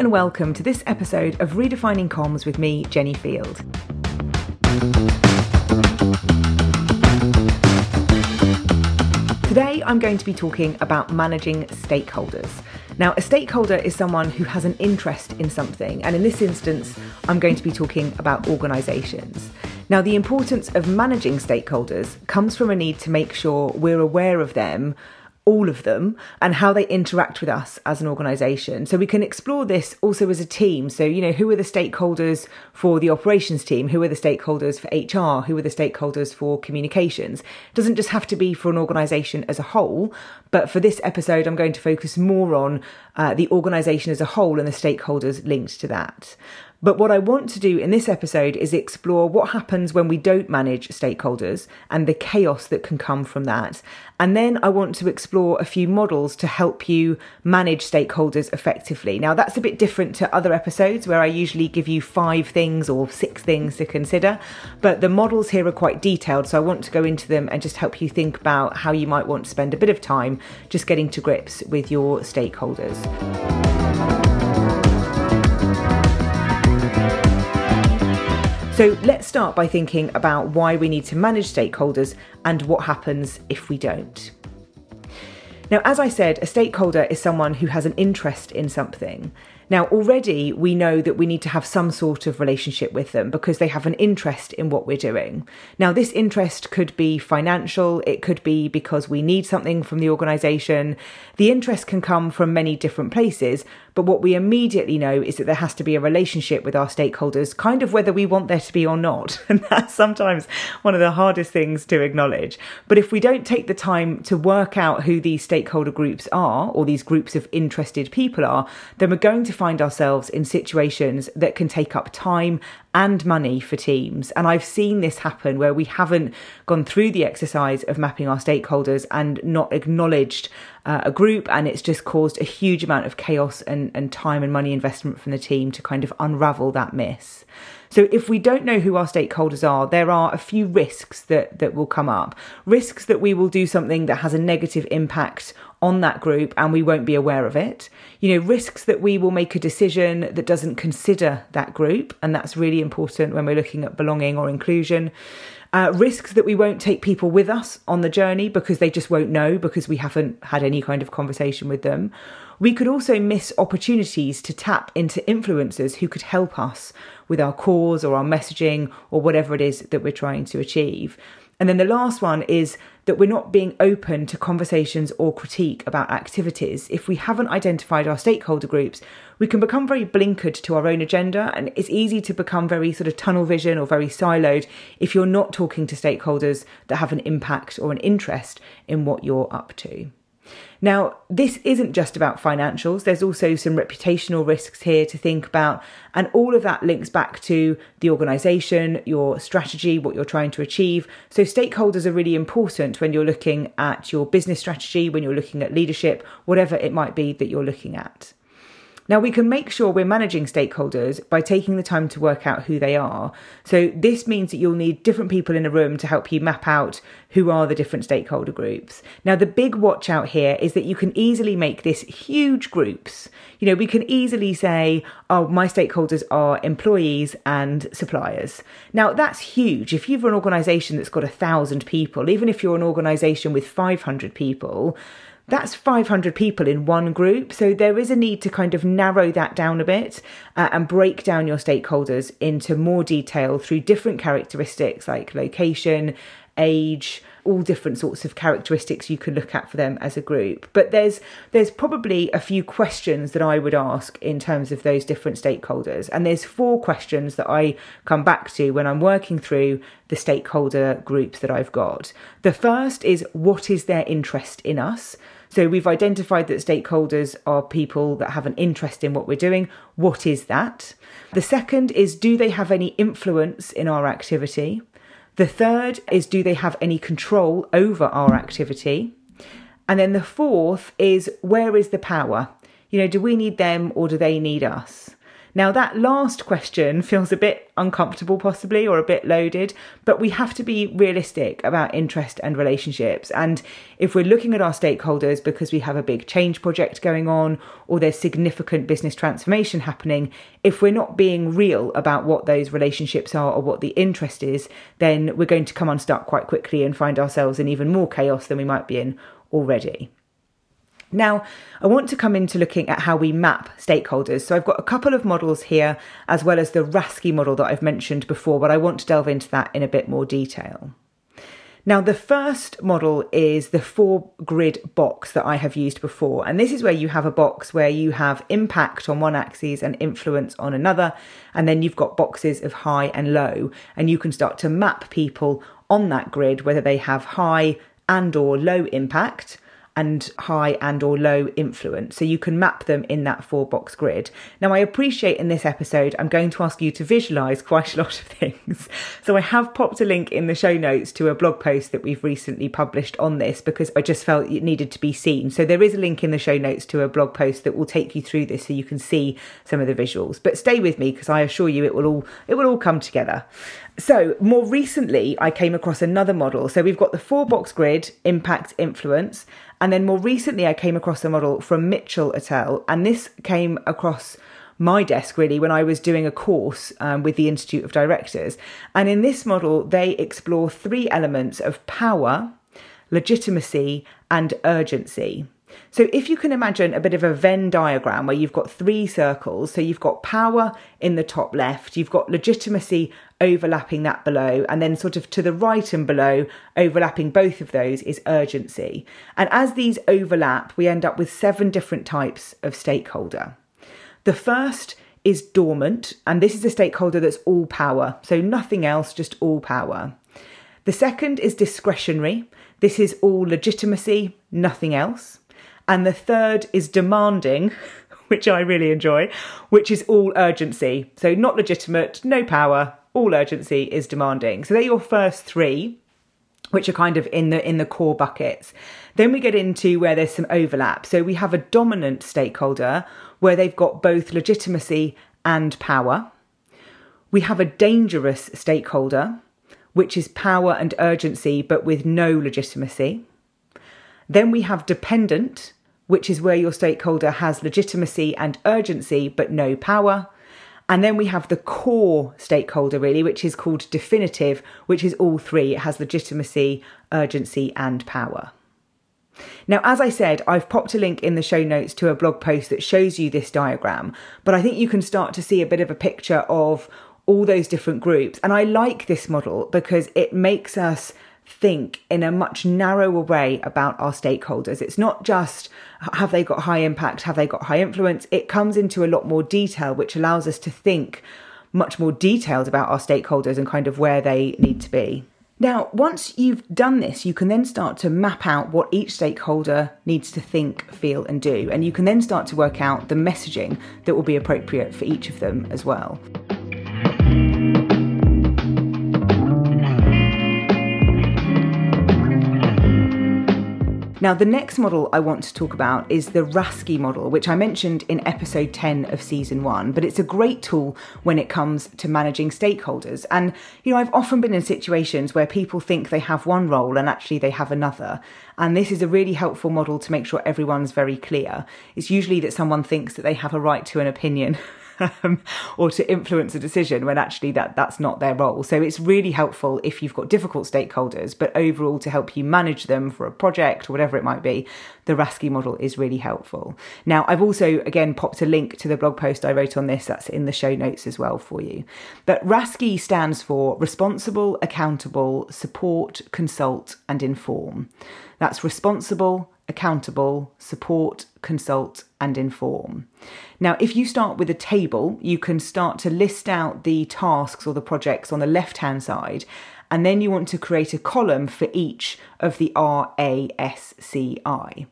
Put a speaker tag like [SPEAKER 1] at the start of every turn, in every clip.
[SPEAKER 1] and welcome to this episode of Redefining Comms with me, Jenny Field. Today, I'm going to be talking about managing stakeholders. Now, a stakeholder is someone who has an interest in something, and in this instance, I'm going to be talking about organisations. Now, the importance of managing stakeholders comes from a need to make sure we're aware of them all of them and how they interact with us as an organization. So we can explore this also as a team. So, you know, who are the stakeholders for the operations team? Who are the stakeholders for HR? Who are the stakeholders for communications? It doesn't just have to be for an organization as a whole, but for this episode, I'm going to focus more on uh, the organization as a whole and the stakeholders linked to that. But what I want to do in this episode is explore what happens when we don't manage stakeholders and the chaos that can come from that. And then I want to explore a few models to help you manage stakeholders effectively. Now, that's a bit different to other episodes where I usually give you five things or six things to consider. But the models here are quite detailed, so I want to go into them and just help you think about how you might want to spend a bit of time just getting to grips with your stakeholders. So let's start by thinking about why we need to manage stakeholders and what happens if we don't. Now, as I said, a stakeholder is someone who has an interest in something. Now, already we know that we need to have some sort of relationship with them because they have an interest in what we're doing. Now, this interest could be financial, it could be because we need something from the organisation. The interest can come from many different places, but what we immediately know is that there has to be a relationship with our stakeholders, kind of whether we want there to be or not. And that's sometimes one of the hardest things to acknowledge. But if we don't take the time to work out who these stakeholder groups are, or these groups of interested people are, then we're going to find ourselves in situations that can take up time and money for teams. And I've seen this happen where we haven't gone through the exercise of mapping our stakeholders and not acknowledged uh, a group, and it's just caused a huge amount of chaos and, and time and money investment from the team to kind of unravel that miss. So if we don't know who our stakeholders are, there are a few risks that, that will come up. Risks that we will do something that has a negative impact on that group and we won't be aware of it. You know, risks that we will make a decision that doesn't consider that group, and that's really important when we're looking at belonging or inclusion. Uh, risks that we won't take people with us on the journey because they just won't know because we haven't had any kind of conversation with them. We could also miss opportunities to tap into influencers who could help us with our cause or our messaging or whatever it is that we're trying to achieve. And then the last one is that we're not being open to conversations or critique about activities. If we haven't identified our stakeholder groups, we can become very blinkered to our own agenda, and it's easy to become very sort of tunnel vision or very siloed if you're not talking to stakeholders that have an impact or an interest in what you're up to. Now, this isn't just about financials, there's also some reputational risks here to think about, and all of that links back to the organisation, your strategy, what you're trying to achieve. So, stakeholders are really important when you're looking at your business strategy, when you're looking at leadership, whatever it might be that you're looking at. Now, we can make sure we're managing stakeholders by taking the time to work out who they are. So, this means that you'll need different people in a room to help you map out who are the different stakeholder groups. Now, the big watch out here is that you can easily make this huge groups. You know, we can easily say, oh, my stakeholders are employees and suppliers. Now, that's huge. If you've an organization that's got a thousand people, even if you're an organization with 500 people, that's 500 people in one group. So there is a need to kind of narrow that down a bit uh, and break down your stakeholders into more detail through different characteristics like location, age, all different sorts of characteristics you can look at for them as a group. But there's there's probably a few questions that I would ask in terms of those different stakeholders. And there's four questions that I come back to when I'm working through the stakeholder groups that I've got. The first is what is their interest in us? So we've identified that stakeholders are people that have an interest in what we're doing. What is that? The second is do they have any influence in our activity? The third is do they have any control over our activity? And then the fourth is where is the power? You know, do we need them or do they need us? Now, that last question feels a bit uncomfortable, possibly, or a bit loaded, but we have to be realistic about interest and relationships. And if we're looking at our stakeholders because we have a big change project going on or there's significant business transformation happening, if we're not being real about what those relationships are or what the interest is, then we're going to come unstuck quite quickly and find ourselves in even more chaos than we might be in already. Now, I want to come into looking at how we map stakeholders. So I've got a couple of models here, as well as the RASCI model that I've mentioned before, but I want to delve into that in a bit more detail. Now, the first model is the four grid box that I have used before. And this is where you have a box where you have impact on one axis and influence on another. And then you've got boxes of high and low. And you can start to map people on that grid, whether they have high and or low impact and high and or low influence. So you can map them in that four box grid. Now I appreciate in this episode I'm going to ask you to visualize quite a lot of things. So I have popped a link in the show notes to a blog post that we've recently published on this because I just felt it needed to be seen. So there is a link in the show notes to a blog post that will take you through this so you can see some of the visuals. But stay with me because I assure you it will all it will all come together. So, more recently, I came across another model. So, we've got the four box grid, impact, influence. And then more recently, I came across a model from Mitchell et al. And this came across my desk really when I was doing a course um, with the Institute of Directors. And in this model, they explore three elements of power, legitimacy, and urgency. So if you can imagine a bit of a Venn diagram where you've got three circles, so you've got power in the top left, you've got legitimacy overlapping that below, and then sort of to the right and below, overlapping both of those is urgency. And as these overlap, we end up with seven different types of stakeholder. The first is dormant, and this is a stakeholder that's all power, so nothing else, just all power. The second is discretionary. This is all legitimacy, nothing else. And the third is demanding, which I really enjoy, which is all urgency. So not legitimate, no power, all urgency is demanding. So they're your first three which are kind of in the in the core buckets. Then we get into where there's some overlap. So we have a dominant stakeholder where they've got both legitimacy and power. We have a dangerous stakeholder, which is power and urgency but with no legitimacy. Then we have dependent, which is where your stakeholder has legitimacy and urgency but no power. And then we have the core stakeholder, really, which is called definitive, which is all three. It has legitimacy, urgency, and power. Now, as I said, I've popped a link in the show notes to a blog post that shows you this diagram, but I think you can start to see a bit of a picture of all those different groups. And I like this model because it makes us think in a much narrower way about our stakeholders. It's not just have they got high impact, have they got high influence? It comes into a lot more detail, which allows us to think much more detailed about our stakeholders and kind of where they need to be. Now, once you've done this, you can then start to map out what each stakeholder needs to think, feel, and do. And you can then start to work out the messaging that will be appropriate for each of them as well. Now, the next model I want to talk about is the RASCI model, which I mentioned in episode 10 of season one, but it's a great tool when it comes to managing stakeholders. And, you know, I've often been in situations where people think they have one role and actually they have another. And this is a really helpful model to make sure everyone's very clear. It's usually that someone thinks that they have a right to an opinion um, or to influence a decision when actually that that's not their role. So it's really helpful if you've got difficult stakeholders, but overall to help you manage them for a project or whatever it might be, the RASCI model is really helpful. Now, I've also again popped a link to the blog post I wrote on this. That's in the show notes as well for you. But RASCI stands for responsible, accountable, support, consult, and inform. That's responsible, accountable, support, consult, and inform. Now, if you start with a table, you can start to list out the tasks or the projects on the left hand side, and then you want to create a column for each of the R, A, S, C, I.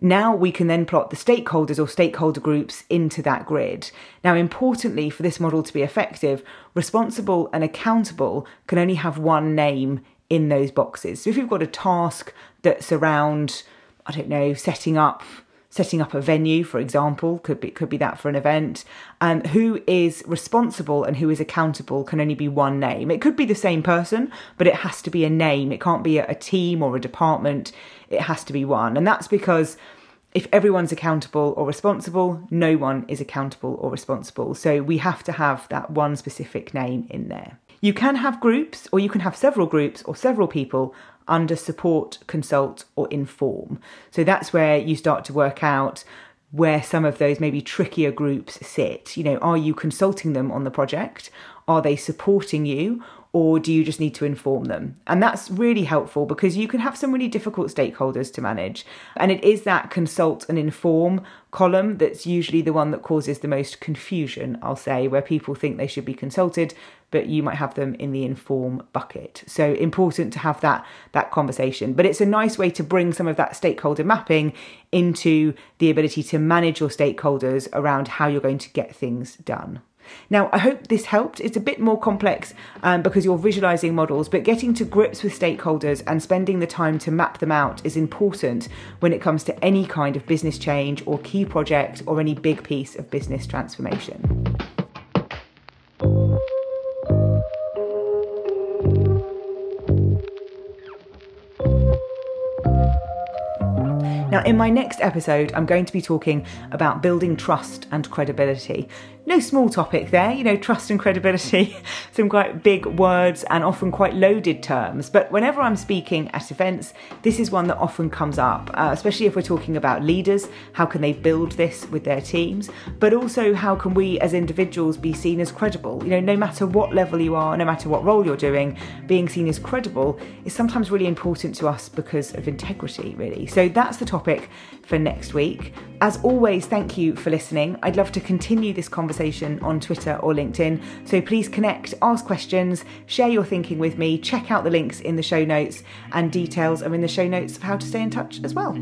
[SPEAKER 1] Now we can then plot the stakeholders or stakeholder groups into that grid. Now, importantly, for this model to be effective, responsible and accountable can only have one name in those boxes. So if you've got a task that's around, I don't know, setting up setting up a venue, for example, could be could be that for an event. Um, who is responsible and who is accountable can only be one name. It could be the same person, but it has to be a name. It can't be a, a team or a department. It has to be one, and that's because if everyone's accountable or responsible, no one is accountable or responsible. So we have to have that one specific name in there. You can have groups, or you can have several groups or several people under support, consult, or inform. So that's where you start to work out where some of those maybe trickier groups sit. You know, are you consulting them on the project? Are they supporting you? Or do you just need to inform them? And that's really helpful because you can have some really difficult stakeholders to manage. And it is that consult and inform column that's usually the one that causes the most confusion, I'll say, where people think they should be consulted, but you might have them in the inform bucket. So important to have that that conversation. But it's a nice way to bring some of that stakeholder mapping into the ability to manage your stakeholders around how you're going to get things done. Now, I hope this helped. It's a bit more complex um, because you're visualizing models, but getting to grips with stakeholders and spending the time to map them out is important when it comes to any kind of business change or key project or any big piece of business transformation. Now, in my next episode, I'm going to be talking about building trust and credibility no small topic there, you know, trust and credibility, some quite big words and often quite loaded terms. But whenever I'm speaking at events, this is one that often comes up, uh, especially if we're talking about leaders. How can they build this with their teams? But also, how can we as individuals be seen as credible? You know, no matter what level you are, no matter what role you're doing, being seen as credible is sometimes really important to us because of integrity, really. So that's the topic for next week. As always, thank you for listening. I'd love to continue this conversation on Twitter or LinkedIn, so please connect, ask questions, share your thinking with me, check out the links in the show notes, and details are in the show notes of how to stay in touch as well.